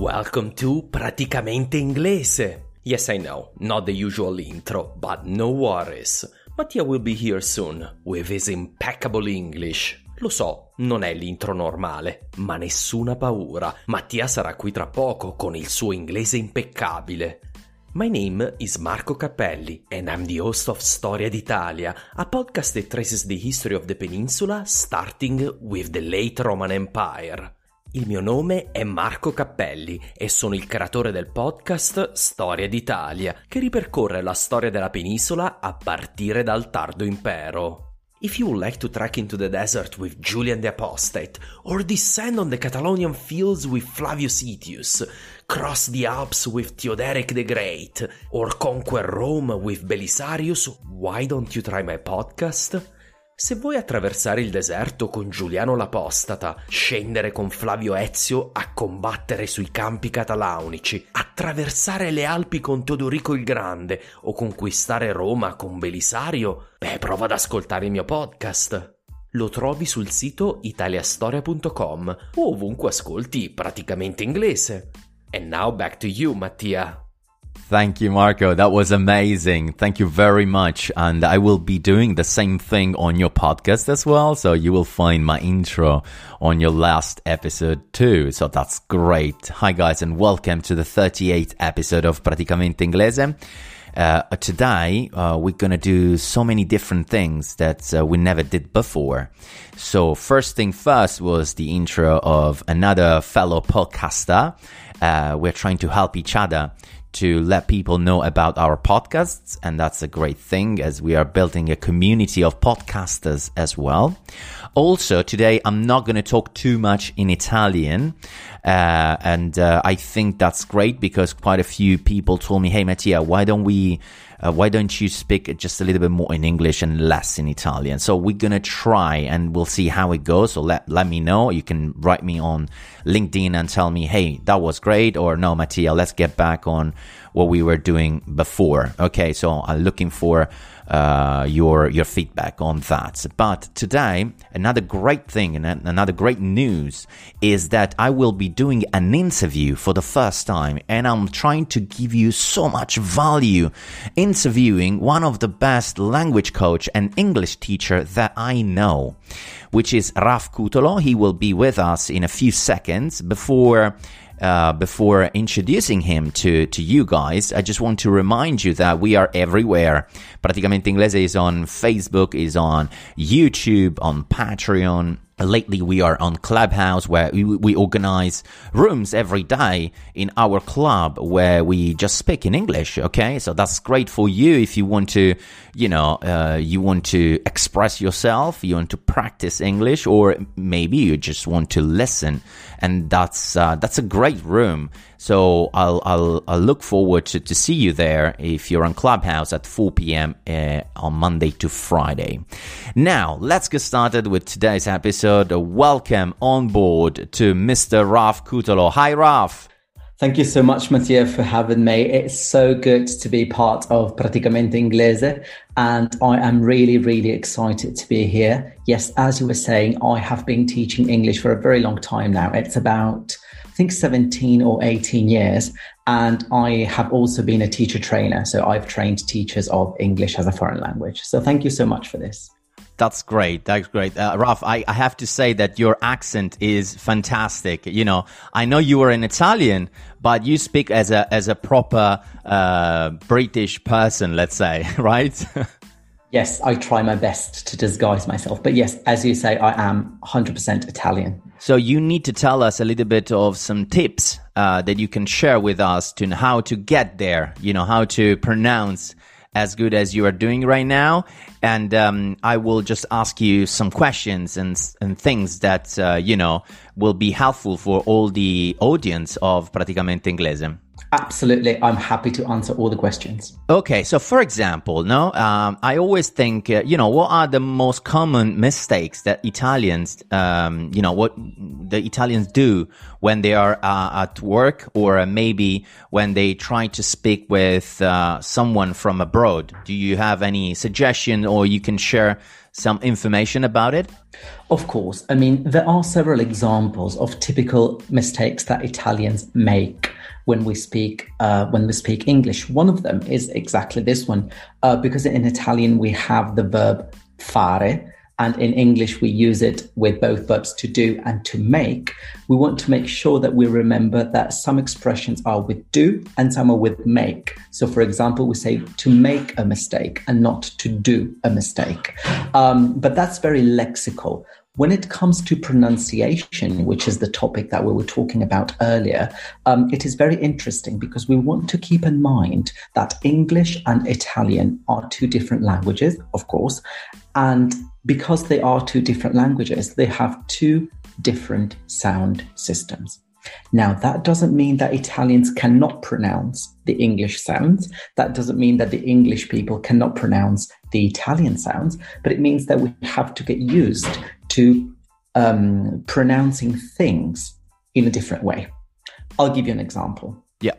Welcome to Praticamente Inglese. Yes, I know, not the usual intro, but no worries. Mattia will be here soon with his impeccable English. Lo so, non è l'intro normale, ma nessuna paura. Mattia sarà qui tra poco con il suo inglese impeccabile. My name is Marco Cappelli and I'm the host of Storia d'Italia, a podcast that traces the history of the peninsula starting with the late Roman Empire. Il mio nome è Marco Cappelli e sono il creatore del podcast Storia d'Italia, che ripercorre la storia della penisola a partire dal tardo impero. If you would like to trek into the desert with Julian the Apostate, or descend on the Catalonian fields with Flavius Aetius, cross the Alps with Theoderic the Great, or conquer Rome with Belisarius, why don't you try my podcast? Se vuoi attraversare il deserto con Giuliano l'Apostata, scendere con Flavio Ezio a combattere sui campi catalaunici, attraversare le Alpi con Teodorico il Grande o conquistare Roma con Belisario, beh, prova ad ascoltare il mio podcast. Lo trovi sul sito italiastoria.com o ovunque ascolti praticamente inglese. And now back to you, Mattia. Thank you, Marco. That was amazing. Thank you very much. And I will be doing the same thing on your podcast as well. So you will find my intro on your last episode too. So that's great. Hi guys and welcome to the 38th episode of Praticamente Inglese. Uh, today, uh, we're gonna do so many different things that uh, we never did before. So first thing first was the intro of another fellow podcaster. Uh, we're trying to help each other to let people know about our podcasts. And that's a great thing as we are building a community of podcasters as well. Also, today I'm not going to talk too much in Italian. Uh, and uh, I think that's great because quite a few people told me, Hey, Mattia, why don't we uh, why don't you speak just a little bit more in English and less in Italian? So we're gonna try and we'll see how it goes. So let let me know. You can write me on LinkedIn and tell me, hey, that was great, or no, Mattia, let's get back on what we were doing before. Okay, so I'm looking for uh, your your feedback on that. But today, another great thing and another great news is that I will be doing an interview for the first time, and I'm trying to give you so much value interviewing one of the best language coach and English teacher that I know, which is Raf Cutolo. He will be with us in a few seconds before uh, before introducing him to, to you guys, I just want to remind you that we are everywhere. Praticamente Inglese is on Facebook, is on YouTube, on Patreon, Lately, we are on Clubhouse where we, we, organize rooms every day in our club where we just speak in English. Okay. So that's great for you if you want to, you know, uh, you want to express yourself, you want to practice English, or maybe you just want to listen. And that's, uh, that's a great room. So I'll, I'll, I'll look forward to, to see you there if you're on Clubhouse at 4 p.m. Uh, on Monday to Friday. Now, let's get started with today's episode. Welcome on board to Mr. Raf Cutolo. Hi, Raf. Thank you so much, Mattia, for having me. It's so good to be part of Praticamente Inglese, and I am really, really excited to be here. Yes, as you were saying, I have been teaching English for a very long time now. It's about I think 17 or 18 years. And I have also been a teacher trainer. So I've trained teachers of English as a foreign language. So thank you so much for this. That's great. That's great. Uh, Raf, I, I have to say that your accent is fantastic. You know, I know you are an Italian, but you speak as a, as a proper, uh, British person, let's say, right? yes, I try my best to disguise myself. But yes, as you say, I am 100% Italian. So you need to tell us a little bit of some tips uh, that you can share with us to how to get there. You know how to pronounce as good as you are doing right now. And um, I will just ask you some questions and and things that uh, you know will be helpful for all the audience of Praticamente Inglese. Absolutely. I'm happy to answer all the questions. Okay. So, for example, no, um, I always think, uh, you know, what are the most common mistakes that Italians, um, you know, what the Italians do when they are uh, at work or maybe when they try to speak with uh, someone from abroad? Do you have any suggestion or you can share some information about it? Of course. I mean, there are several examples of typical mistakes that Italians make when we speak uh, when we speak English. One of them is exactly this one, uh, because in Italian we have the verb fare, and in English we use it with both verbs to do and to make. We want to make sure that we remember that some expressions are with do and some are with make. So, for example, we say to make a mistake and not to do a mistake. Um, but that's very lexical. When it comes to pronunciation, which is the topic that we were talking about earlier, um, it is very interesting because we want to keep in mind that English and Italian are two different languages, of course. And because they are two different languages, they have two different sound systems. Now, that doesn't mean that Italians cannot pronounce the English sounds. That doesn't mean that the English people cannot pronounce the Italian sounds, but it means that we have to get used to um, pronouncing things in a different way. I'll give you an example. Yeah.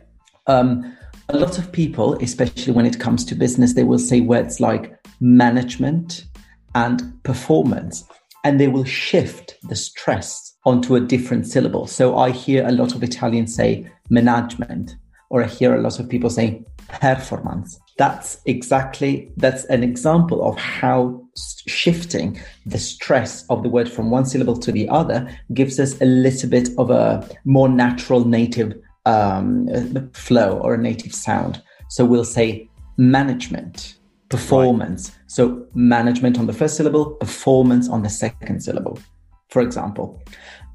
Um, a lot of people, especially when it comes to business, they will say words like management and performance, and they will shift the stress onto a different syllable. So I hear a lot of Italians say management, or I hear a lot of people say performance. That's exactly that's an example of how shifting the stress of the word from one syllable to the other gives us a little bit of a more natural native um, flow or a native sound. So we'll say management, performance. Right. So management on the first syllable, performance on the second syllable, for example.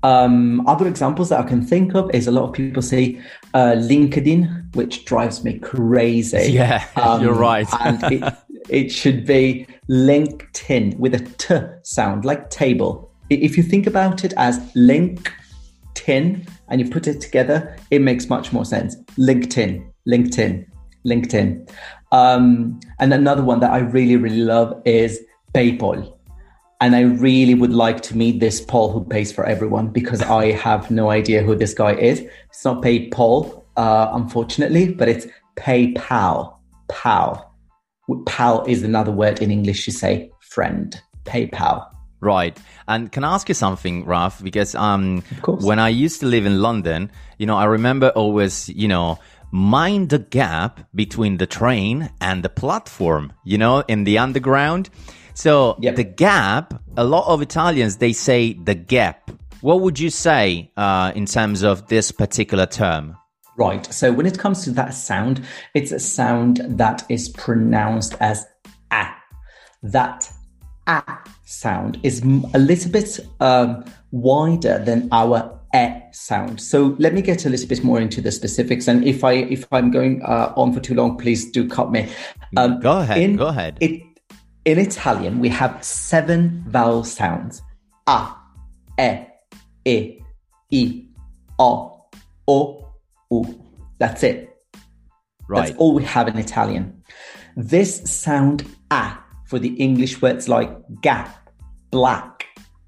Um, other examples that I can think of is a lot of people say uh, LinkedIn, which drives me crazy. Yeah, um, you're right. and it, it should be LinkedIn with a T sound, like table. If you think about it as LinkedIn and you put it together, it makes much more sense. LinkedIn, LinkedIn, LinkedIn. Um, and another one that I really, really love is PayPal. And I really would like to meet this Paul who pays for everyone because I have no idea who this guy is. It's not PayPal, uh, unfortunately, but it's PayPal. Pal. Pal is another word in English to say friend. PayPal. Right. And can I ask you something, Raf? Because um, when I used to live in London, you know, I remember always, you know, mind the gap between the train and the platform, you know, in the underground. So yep. the gap, a lot of Italians, they say the gap. What would you say uh, in terms of this particular term? Right. So when it comes to that sound, it's a sound that is pronounced as a. That a sound is a little bit um, wider than our e sound. So let me get a little bit more into the specifics. And if I if I'm going uh, on for too long, please do cut me. Um, go ahead. In, go ahead. It, in Italian, we have seven vowel sounds a, e, e, i, o, o, u. That's it. Right. That's all we have in Italian. This sound a for the English words like gap, black,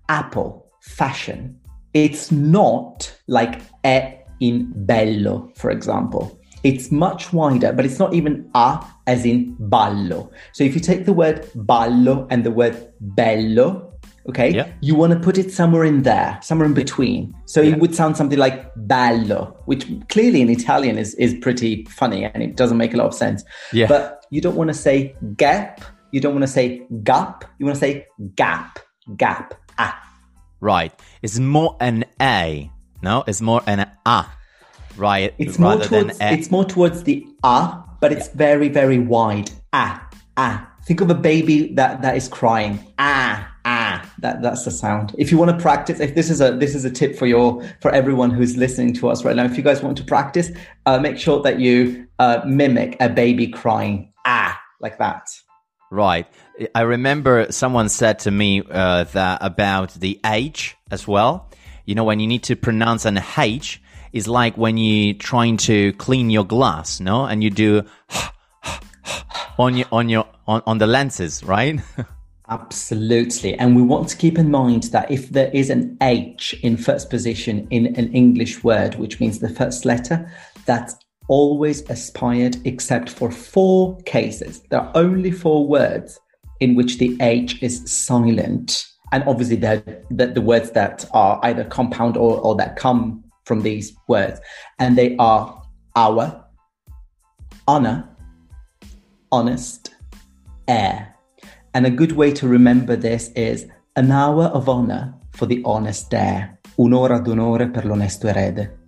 apple, fashion. It's not like e in bello, for example. It's much wider, but it's not even a as in ballo. So if you take the word ballo and the word bello, okay, yeah. you want to put it somewhere in there, somewhere in between. So yeah. it would sound something like bello, which clearly in Italian is, is pretty funny and it doesn't make a lot of sense. Yeah. But you don't want to say gap, you don't want to say gap, you want to say gap, gap, ah. Right. It's more an A. No, it's more an A right? It's more towards it's more towards the ah, but it's yeah. very very wide. Ah ah. Think of a baby that that is crying. Ah ah. That that's the sound. If you want to practice, if this is a this is a tip for your for everyone who's listening to us right now. If you guys want to practice, uh, make sure that you uh, mimic a baby crying. Ah like that. Right. I remember someone said to me uh, that about the H as well. You know, when you need to pronounce an H, is like when you're trying to clean your glass, no, and you do on your on your on, on the lenses, right? Absolutely. And we want to keep in mind that if there is an H in first position in an English word, which means the first letter, that's always aspired except for four cases. There are only four words in which the H is silent. And obviously, the, the words that are either compound or, or that come from these words. And they are hour, honor, honest, heir. And a good way to remember this is an hour of honor for the honest heir, un'ora d'onore per l'onesto erede.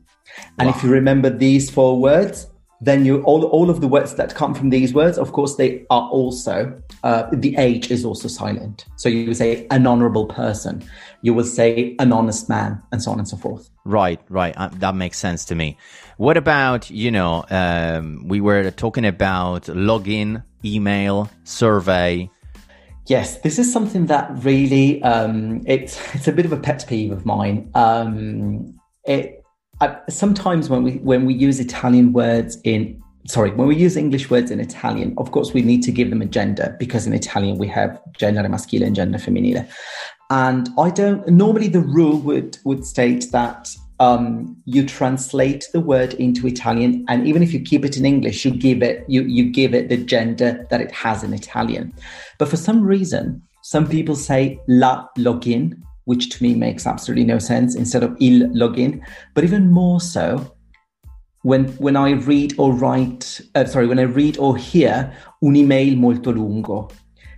And wow. if you remember these four words, then you all all of the words that come from these words, of course, they are also uh, the H is also silent. So you would say an honorable person, you will say an honest man, and so on and so forth. Right, right. Uh, that makes sense to me. What about you know? Um, we were talking about login, email, survey. Yes, this is something that really um, it's it's a bit of a pet peeve of mine. Um, it sometimes when we when we use Italian words in sorry when we use English words in Italian, of course we need to give them a gender because in Italian we have genere maschile and gender femminile. And I don't normally the rule would would state that um, you translate the word into Italian, and even if you keep it in English, you give it you you give it the gender that it has in Italian. But for some reason, some people say la login which to me makes absolutely no sense instead of il login. But even more so, when when I read or write, uh, sorry, when I read or hear un email molto lungo.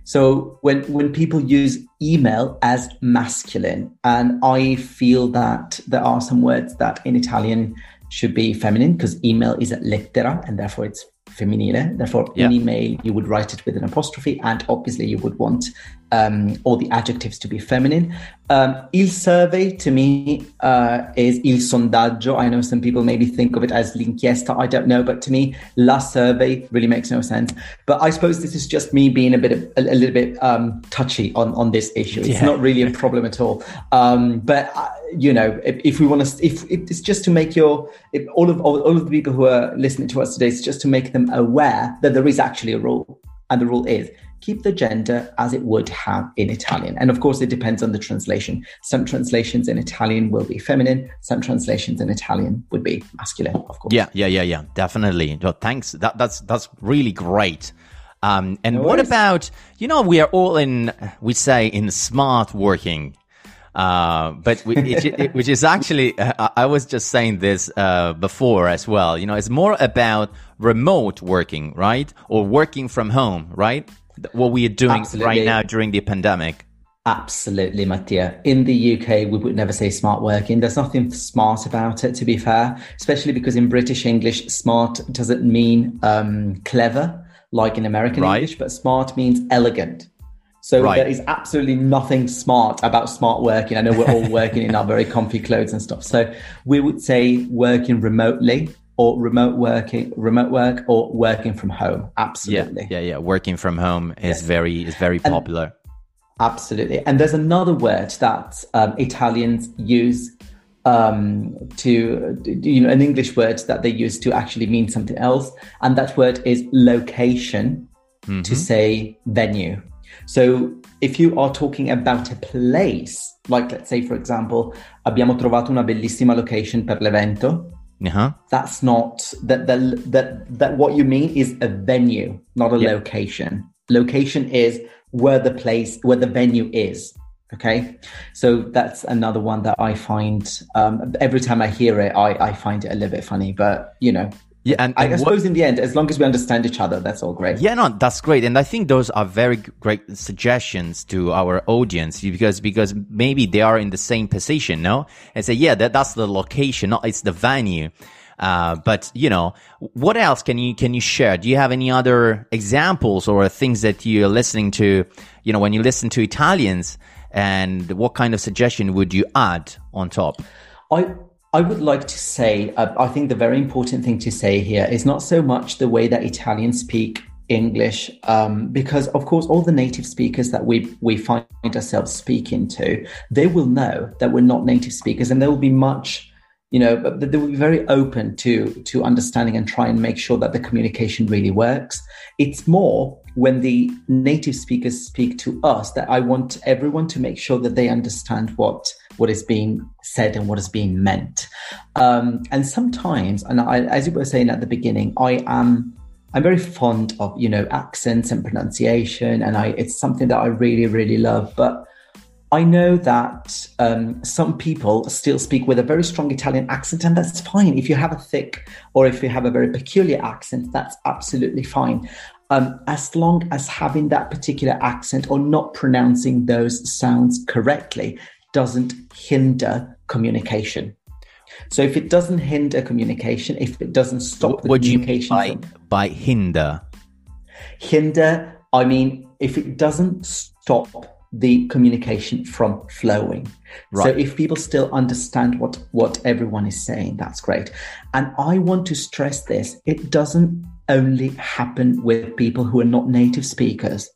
So when when people use email as masculine, and I feel that there are some words that in Italian should be feminine because email is a lettera and therefore it's femminile. Therefore, yeah. email you would write it with an apostrophe, and obviously you would want um, all the adjectives to be feminine. Um, il survey to me uh, is il sondaggio. I know some people maybe think of it as l'inchiesta. I don't know, but to me, la survey really makes no sense. But I suppose this is just me being a bit of, a, a little bit um, touchy on on this issue. It's yeah. not really a problem at all. Um, but uh, you know, if, if we want to, if, if, it's just to make your if all of all, all of the people who are listening to us today, it's just to make them aware that there is actually a rule, and the rule is keep the gender as it would have in Italian. And of course, it depends on the translation. Some translations in Italian will be feminine, some translations in Italian would be masculine, of course. Yeah, yeah, yeah, yeah, definitely. Thanks. That, that's, that's really great. Um, and no what about, you know, we are all in, we say in smart working. Uh, but we, it, it, which is actually, uh, I was just saying this uh, before as well. You know, it's more about remote working, right? Or working from home, right? What we are doing Absolutely. right now during the pandemic. Absolutely, Mattia. In the UK, we would never say smart working. There's nothing smart about it, to be fair, especially because in British English, smart doesn't mean um, clever like in American right. English, but smart means elegant. So right. there is absolutely nothing smart about smart working. I know we're all working in our very comfy clothes and stuff. So we would say working remotely or remote working, remote work, or working from home. Absolutely. Yeah, yeah, yeah. Working from home is yes. very is very popular. And absolutely. And there's another word that um, Italians use um, to you know an English word that they use to actually mean something else, and that word is location mm-hmm. to say venue. So if you are talking about a place, like let's say for example, abbiamo trovato una bellissima location per l'evento uh-huh. That's not that the that that what you mean is a venue, not a yep. location. Location is where the place where the venue is. Okay, so that's another one that I find um, every time I hear it, I, I find it a little bit funny. But you know, yeah, and, and I suppose what, in the end, as long as we understand each other, that's all great. Yeah, no, that's great, and I think those are very great suggestions to our audience because because maybe they are in the same position, no, and say, yeah, that that's the location, not it's the venue. Uh, but you know, what else can you can you share? Do you have any other examples or things that you're listening to? You know, when you listen to Italians, and what kind of suggestion would you add on top? I I would like to say, uh, I think the very important thing to say here is not so much the way that Italians speak English um, because, of course, all the native speakers that we we find ourselves speaking to, they will know that we're not native speakers, and there will be much, you know, they will be very open to to understanding and try and make sure that the communication really works. It's more when the native speakers speak to us that I want everyone to make sure that they understand what what is being said and what is being meant. Um, and sometimes, and I, as you were saying at the beginning, I am I'm very fond of you know accents and pronunciation, and I it's something that I really really love. But I know that um, some people still speak with a very strong Italian accent, and that's fine. If you have a thick or if you have a very peculiar accent, that's absolutely fine. Um, as long as having that particular accent or not pronouncing those sounds correctly doesn't hinder communication. So if it doesn't hinder communication, if it doesn't stop the what communication, do you mean by, by hinder? Hinder, I mean, if it doesn't stop the communication from flowing. Right. So if people still understand what what everyone is saying, that's great. And I want to stress this: it doesn't only happen with people who are not native speakers.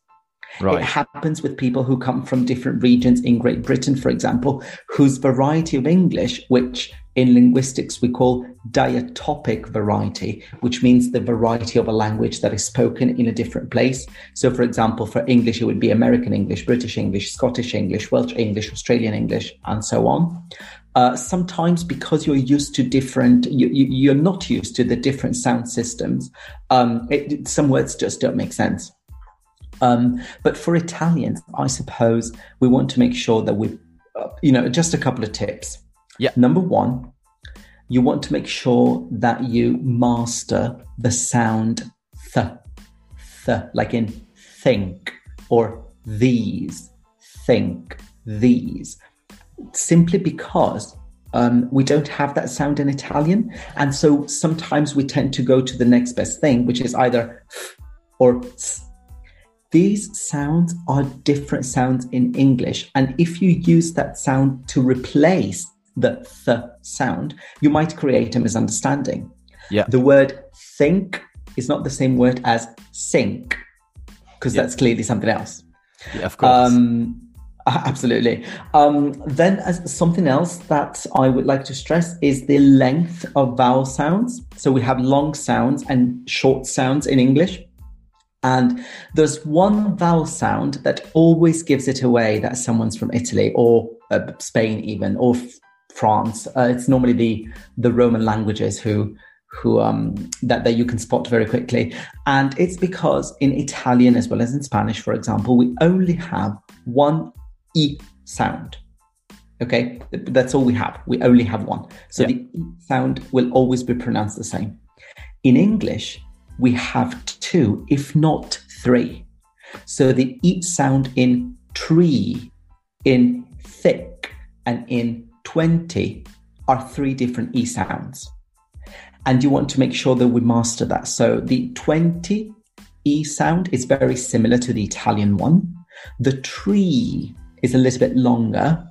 Right. It happens with people who come from different regions in Great Britain, for example, whose variety of English, which in linguistics we call diatopic variety, which means the variety of a language that is spoken in a different place. So, for example, for English, it would be American English, British English, Scottish English, Welsh English, Australian English, and so on. Uh, sometimes because you're used to different, you, are not used to the different sound systems, um, it, some words just don't make sense. Um, but for Italians, I suppose we want to make sure that we, uh, you know, just a couple of tips. Yeah. Number one, you want to make sure that you master the sound th, th, like in think or these, think, these, simply because um, we don't have that sound in Italian. And so sometimes we tend to go to the next best thing, which is either f or s these sounds are different sounds in English. And if you use that sound to replace the th sound, you might create a misunderstanding. Yeah. The word think is not the same word as sink, because yeah. that's clearly something else. Yeah, of course. Um, absolutely. Um, then, as something else that I would like to stress is the length of vowel sounds. So we have long sounds and short sounds in English. And there's one vowel sound that always gives it away that someone's from Italy or uh, Spain, even or f- France. Uh, it's normally the the Roman languages who who um, that that you can spot very quickly, and it's because in Italian as well as in Spanish, for example, we only have one e sound. Okay, that's all we have. We only have one, so yeah. the e sound will always be pronounced the same. In English, we have two, if not three. So the E sound in tree, in thick, and in 20 are three different E sounds. And you want to make sure that we master that. So the 20 E sound is very similar to the Italian one. The tree is a little bit longer,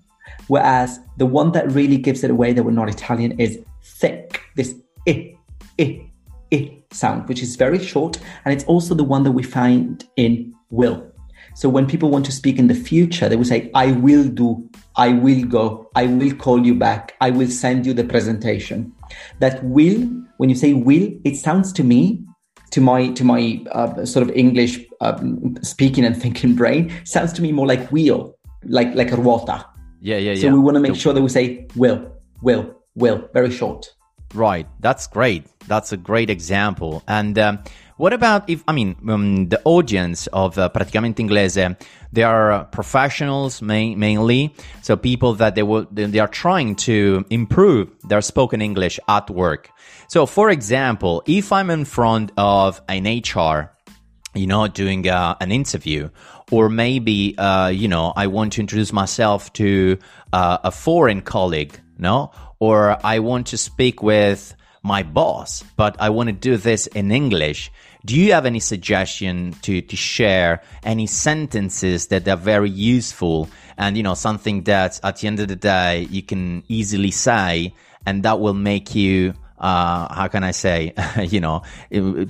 whereas the one that really gives it away that we're not Italian is thick, this I, I, I sound, which is very short. And it's also the one that we find in will. So when people want to speak in the future, they will say, I will do, I will go, I will call you back, I will send you the presentation. That will, when you say will, it sounds to me, to my to my uh, sort of English um, speaking and thinking brain, sounds to me more like wheel, like like a ruota. Yeah, yeah, yeah. So we want to make sure that we say will, will, will, very short. Right. That's great. That's a great example. And um, what about if, I mean, um, the audience of uh, Praticamente Inglese, they are professionals mainly. So people that they will, they are trying to improve their spoken English at work. So for example, if I'm in front of an HR, you know, doing uh, an interview, or maybe, uh, you know, I want to introduce myself to uh, a foreign colleague, no? Or I want to speak with my boss, but I want to do this in English. Do you have any suggestion to, to share any sentences that are very useful and, you know, something that at the end of the day you can easily say and that will make you uh, how can I say, you know,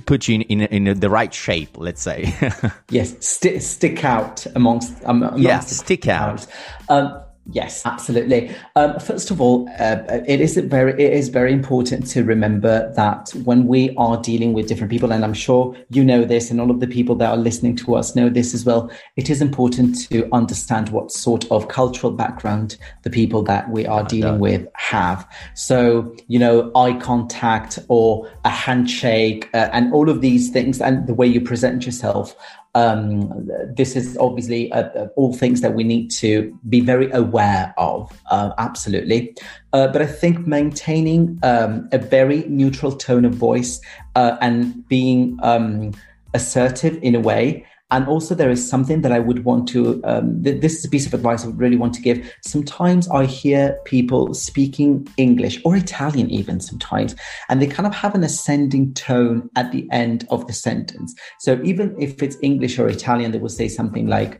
put you in, in, in the right shape, let's say. yes, st- stick out amongst, um, amongst yeah, stick out. Um, Yes, absolutely. Um, first of all, uh, it is very it is very important to remember that when we are dealing with different people, and I'm sure you know this, and all of the people that are listening to us know this as well. It is important to understand what sort of cultural background the people that we are dealing with have. So, you know, eye contact or a handshake, uh, and all of these things, and the way you present yourself um, this is obviously uh, uh, all things that we need to be very aware of, uh, absolutely. Uh, but I think maintaining um, a very neutral tone of voice uh, and being um, assertive in a way and also, there is something that I would want to. Um, th- this is a piece of advice I would really want to give. Sometimes I hear people speaking English or Italian, even sometimes, and they kind of have an ascending tone at the end of the sentence. So even if it's English or Italian, they will say something like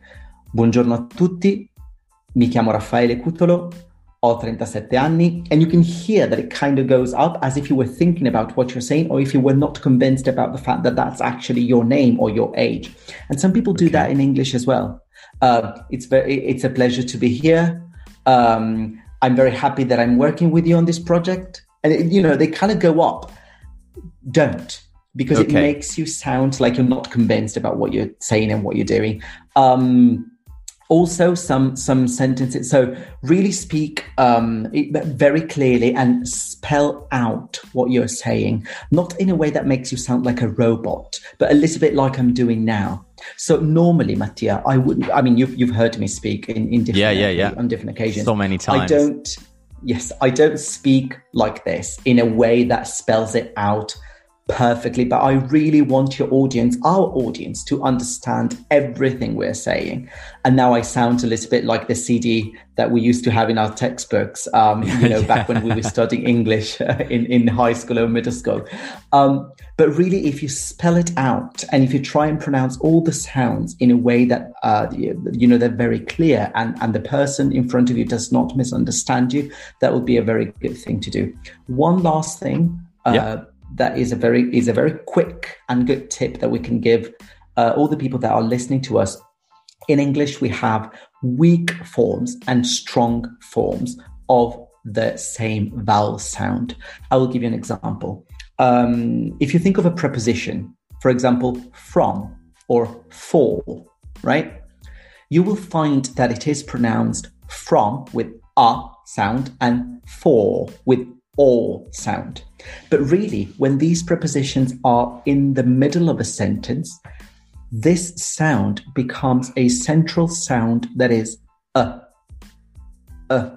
Buongiorno a tutti, mi chiamo Raffaele Cutolo, ho 37 anni. And you can hear that it kind of goes up as if you were thinking about what you're saying or if you were not convinced about the fact that that's actually your name or your age. And some people do okay. that in English as well. Uh, it's very, it's a pleasure to be here. Um, I'm very happy that I'm working with you on this project. And, it, you know, they kind of go up. Don't because okay. it makes you sound like you're not convinced about what you're saying and what you're doing. Um, also some some sentences. So really speak um, very clearly and spell out what you're saying. Not in a way that makes you sound like a robot but a little bit like i'm doing now. So normally mattia i wouldn't i mean you've, you've heard me speak in, in different yeah yeah yeah. on different occasions. So many times. i don't yes i don't speak like this in a way that spells it out perfectly, but I really want your audience, our audience, to understand everything we're saying. And now I sound a little bit like the CD that we used to have in our textbooks, um, you know, back when we were studying English in, in high school or middle school. Um, but really, if you spell it out and if you try and pronounce all the sounds in a way that, uh, you know, they're very clear and, and the person in front of you does not misunderstand you, that would be a very good thing to do. One last thing. Uh, yeah that is a very is a very quick and good tip that we can give uh, all the people that are listening to us. In English, we have weak forms and strong forms of the same vowel sound. I will give you an example. Um, if you think of a preposition, for example, from or for, right? You will find that it is pronounced from with a sound and for with or sound. But really, when these prepositions are in the middle of a sentence, this sound becomes a central sound that is a. A.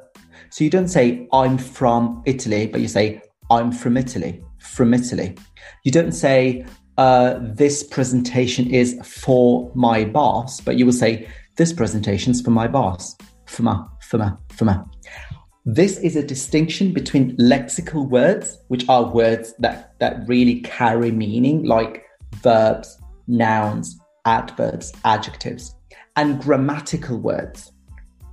So you don't say, I'm from Italy, but you say, I'm from Italy, from Italy. You don't say, uh, this presentation is for my boss, but you will say, this presentation is for my boss, for my, for my, for my. This is a distinction between lexical words, which are words that, that really carry meaning, like verbs, nouns, adverbs, adjectives, and grammatical words,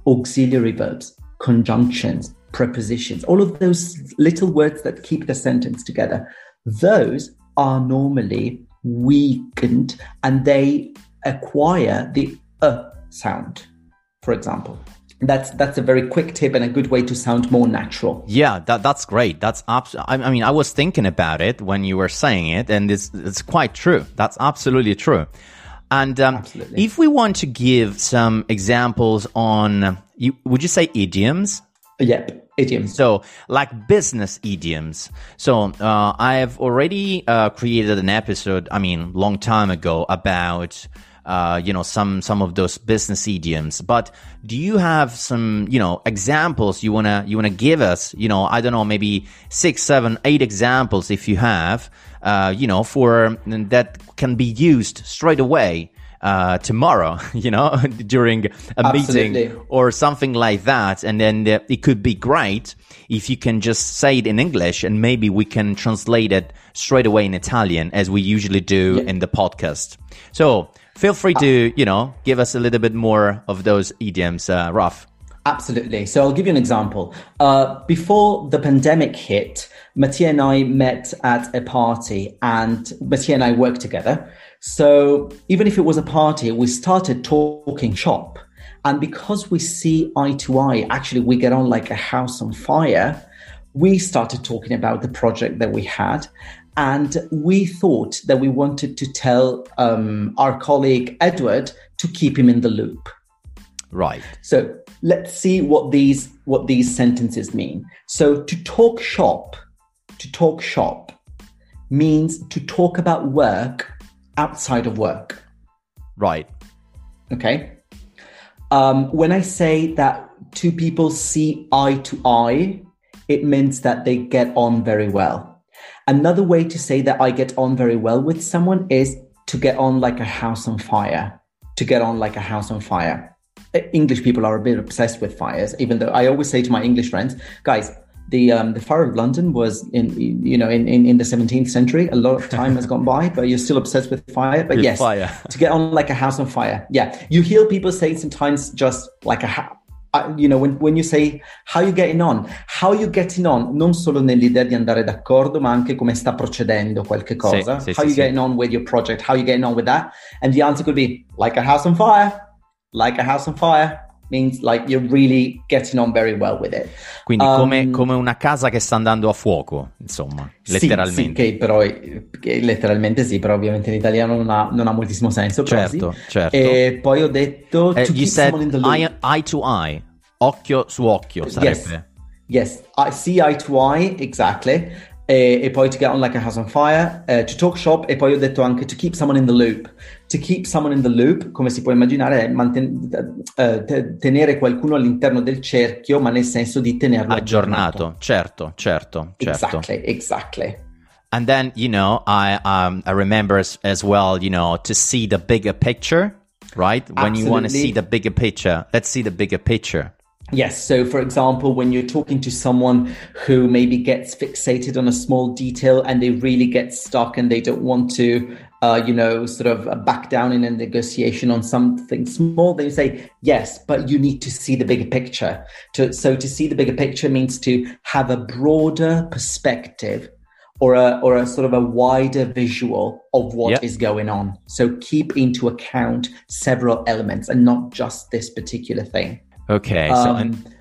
auxiliary verbs, conjunctions, prepositions, all of those little words that keep the sentence together. Those are normally weakened and they acquire the uh sound, for example that's that's a very quick tip and a good way to sound more natural. Yeah, that that's great. That's abs- I, I mean, I was thinking about it when you were saying it, and it's it's quite true. That's absolutely true. And um, absolutely. if we want to give some examples on, you, would you say idioms? Yep, idioms. So, like business idioms. So, uh, I have already uh, created an episode. I mean, long time ago about uh, you know, some some of those business idioms. But do you have some, you know, examples you wanna you wanna give us? You know, I don't know, maybe six, seven, eight examples if you have, uh, you know, for that can be used straight away. Uh, tomorrow, you know, during a Absolutely. meeting or something like that. And then uh, it could be great if you can just say it in English and maybe we can translate it straight away in Italian as we usually do yeah. in the podcast. So feel free to, you know, give us a little bit more of those idioms, uh. Absolutely. So I'll give you an example. Uh, before the pandemic hit, Mattia and I met at a party, and Mattia and I worked together. So even if it was a party, we started talking shop. And because we see eye to eye, actually, we get on like a house on fire. We started talking about the project that we had. And we thought that we wanted to tell um, our colleague Edward to keep him in the loop. Right. So let's see what these what these sentences mean. So to talk shop, to talk shop means to talk about work outside of work. Right. Okay. Um, when I say that two people see eye to eye, it means that they get on very well. Another way to say that I get on very well with someone is to get on like a house on fire. To get on like a house on fire. English people are a bit obsessed with fires, even though I always say to my English friends, guys, the um, the fire of London was in you know in, in, in the 17th century. A lot of time has gone by, but you're still obsessed with fire. But With yes, fire. to get on like a house on fire. Yeah, you hear people say sometimes just like a ha- uh, you know when, when you say how you getting on, how you getting on, non solo nell'idea di andare d'accordo, ma anche come sta procedendo qualche cosa. sì, how sì, you sì. getting on with your project? How you getting on with that? And the answer could be like a house on fire, like a house on fire. Means like you're really getting on very well with it. Quindi Um, come, come una casa che sta andando a fuoco, insomma, Sì, letteralmente. Sì, che però che letteralmente sì, però ovviamente in italiano non ha, non ha moltissimo senso. Certo, sì. certo. E poi ho detto Eh, to you keep said someone in the loop. eye, eye to eye, occhio su occhio sarebbe. Yes, I see eye to eye, exactly. E, e poi to get on like a house on fire, eh, to talk shop e poi ho detto anche to keep someone in the loop. To keep someone in the loop, come si può immaginare, è manten- eh, te- tenere qualcuno all'interno del cerchio, ma nel senso di tenerlo Aggiornato, certo, certo, certo. Exactly, exactly. And then, you know, I um I remember as, as well, you know, to see the bigger picture, right? When you want to see the bigger picture, let's see the bigger picture. Yes. So, for example, when you're talking to someone who maybe gets fixated on a small detail and they really get stuck and they don't want to, uh, you know, sort of back down in a negotiation on something small, then you say, yes, but you need to see the bigger picture. To, so, to see the bigger picture means to have a broader perspective or a, or a sort of a wider visual of what is Yep. going on. So, keep into account several elements and not just this particular thing. Okay, so Um, and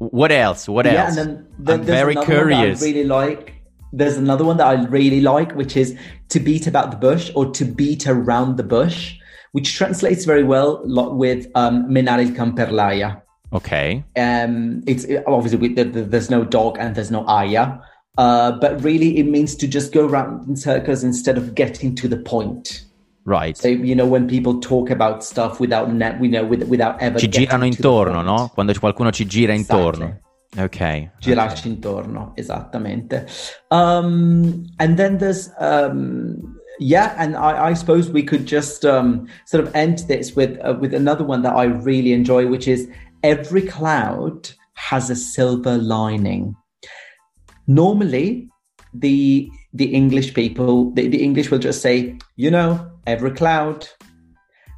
what else? What yeah, else? and then, then I'm very another one that curious. I really like. There's another one that I really like, which is to beat about the bush or to beat around the bush, which translates very well with um, menare il can per l'aia. Okay. Um, it's it- obviously we, there- there- there's no dog and there's no aya, uh, but really it means to just go around in circles instead of getting to the point. Right. So you know when people talk about stuff without net, we know with, without ever Ci girano intorno, no? Quando qualcuno ci gira Exactly. Intorno. Ok. girarci intorno, esattamente. Um, and then there's, um, yeah, and I, I suppose we could just um, sort of end this with uh, with another one that I really enjoy, which is every cloud has a silver lining. Normally, the the English people, the, the English will just say, you know, every cloud,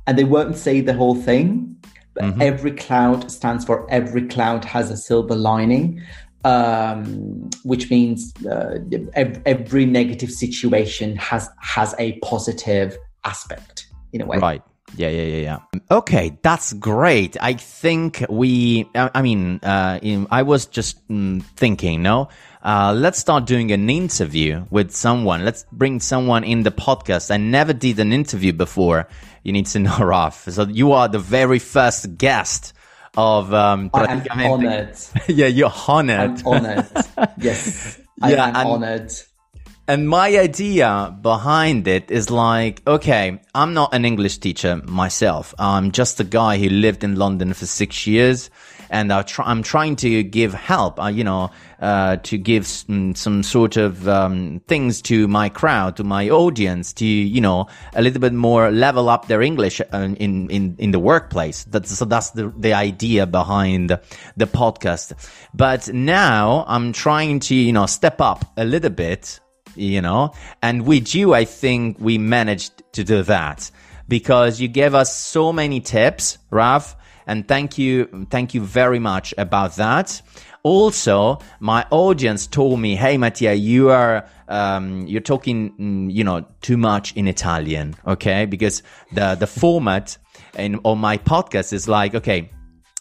and they won't say the whole thing. But every cloud stands for every cloud has a silver lining, um, which means uh, ev- every negative situation has has a positive aspect in a way. Right. Yeah, yeah, yeah, yeah. Okay, that's great. I think we, I I mean, uh, in- I was just mm, thinking, no? Uh, let's start doing an interview with someone. Let's bring someone in the podcast. I never did an interview before. You need to know, Raf. So you are the very first guest of um, I am honored. yeah, you're honored. I'm honored. yes, I Yeah, am honored. And my idea behind it is like, okay, I'm not an English teacher myself. I'm just a guy who lived in London for six years, and I I'm trying to give help. Uh, you know, uh, to give some, some sort of um, things to my crowd, to my audience, to you know, a little bit more level up their English uh, in in in the workplace. That's so that's the the idea behind the podcast. But now I'm trying to you know step up a little bit you know and with you i think we managed to do that because you gave us so many tips raf And thank you, thank you very much about that. Also, my audience told me, "Hey, Mattia, you are um, you're talking, mm, you know, too much in Italian." Okay, because the the format in on my podcast is like, okay,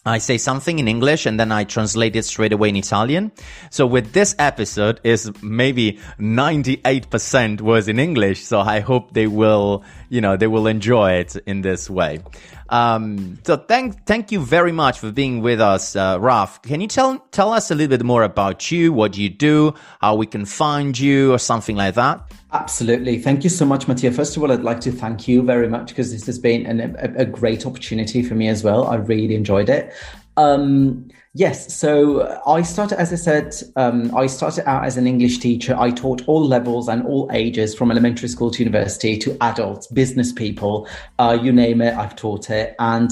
I say something in English and then I translate it straight away in Italian. So with this episode is maybe 98% was in English. So I hope they will, you know, they will enjoy it in this way. Um, so thank, thank you very much for being with us, uh, Raf. Can you tell, tell us a little bit more about you, what you do, how we can find you or something like that? Absolutely. Thank you so much, Mattia. First of all, I'd like to thank you very much because this has been an, a, a, great opportunity for me as well. I really enjoyed it. Um, yes, so I started, as I said, um, I started out as an English teacher. I taught all levels and all ages from elementary school to university to adults, business people, uh, you name it, I've taught it. And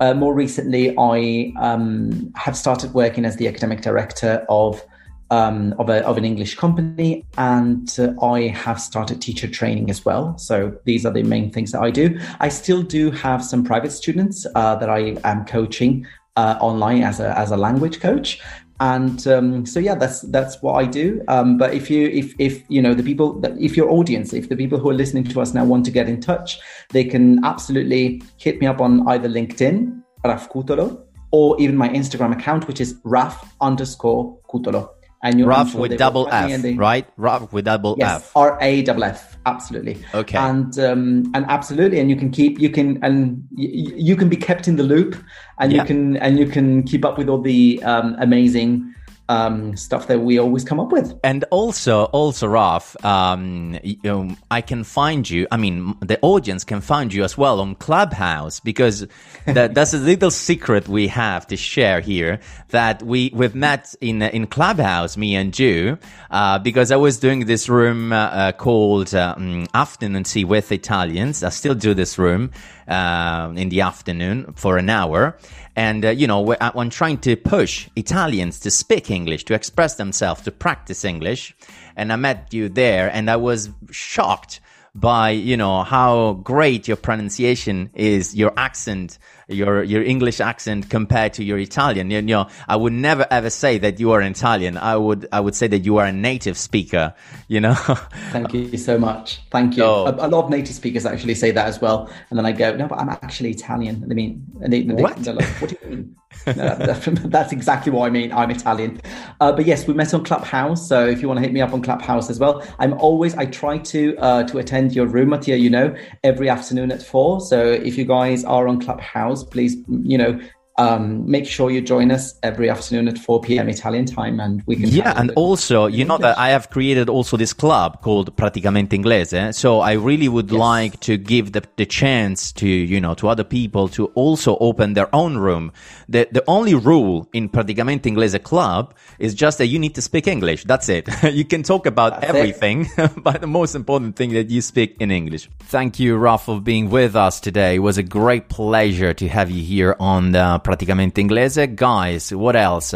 uh, more recently, I um, have started working as the academic director of um, of, a, of an English company, and uh, I have started teacher training as well. So these are the main things that I do. I still do have some private students uh, that I am coaching uh, online as a as a language coach. And um, so yeah, that's that's what I do. Um, but if you if if you know the people that if your audience, if the people who are listening to us now want to get in touch, they can absolutely hit me up on either LinkedIn, Raf Cutolo, or even my Instagram account, which is Raf underscore Cutolo and you Raf with double F, right? Raf with double yes, F. R A double F, absolutely. Okay. And um, and absolutely, and you can keep you can and y- you can be kept in the loop, and yeah. you can and you can keep up with all the um, amazing um, stuff that we always come up with. And also, also, Raf, um, you know, I can find you. I mean, the audience can find you as well on Clubhouse because that, that's a little secret we have to share here. That we we've met in in Clubhouse, me and you, uh, because I was doing this room uh, uh, called um, Afternoon Tea with Italians. I still do this room uh, in the afternoon for an hour. And, uh, you know, I'm trying to push Italians to speak English, to express themselves, to practice English. And I met you there and I was shocked by, you know, how great your pronunciation is, your accent, your your English accent compared to your Italian. You, know, I would never ever say that you are Italian. I would I would say that you are a native speaker. You know. Thank you so much. Thank you. Oh. A, a, lot of native speakers actually say that as well, and then I go, no, but I'm actually Italian. I mean, and they, what? They, like, what do you mean? no, that's exactly what I mean. I'm Italian. Uh, but yes, we met on Clubhouse. So if you want to hit me up on Clubhouse as well, I'm always I try to uh, to attend your room, Mattia. You know, every afternoon at four. So if you guys are on Clubhouse, please you know um, make sure you join us every afternoon at 4 p.m. Italian time, and we can. Yeah, and also, you know that I have created also this club called Praticamente Inglese. So I really would yes. like to give the, the chance to you know to other people to also open their own room. The the only rule in Praticamente Inglese club is just that you need to speak English. That's it. you can talk about That's everything, but the most important thing that you speak in English. Thank you, Raf, for being with us today. It was a great pleasure to have you here on the praticamente inglese. Guys, what else?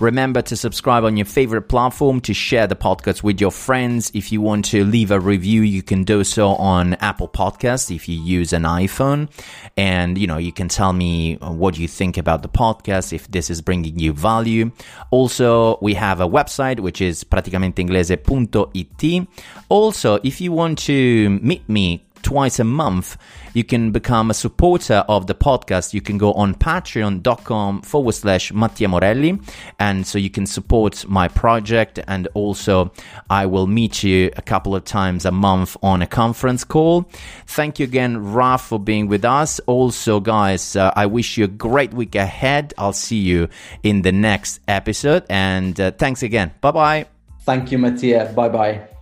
Remember to subscribe on your favorite platform, to share the podcast with your friends. If you want to leave a review, you can do so on Apple Podcast if you use an iPhone. And, you know, you can tell me what you think about the podcast, if this is bringing you value. Also, we have a website, which is praticamenteinglese.it. Also, if you want to meet me twice a month, you can become a supporter of the podcast. You can go on patreon.com forward slash Mattia Morelli. And so you can support my project. And also, I will meet you a couple of times a month on a conference call. Thank you again, Raf, for being with us. Also, guys, uh, I wish you a great week ahead. I'll see you in the next episode. And uh, thanks again. Bye bye. Thank you, Mattia. Bye bye.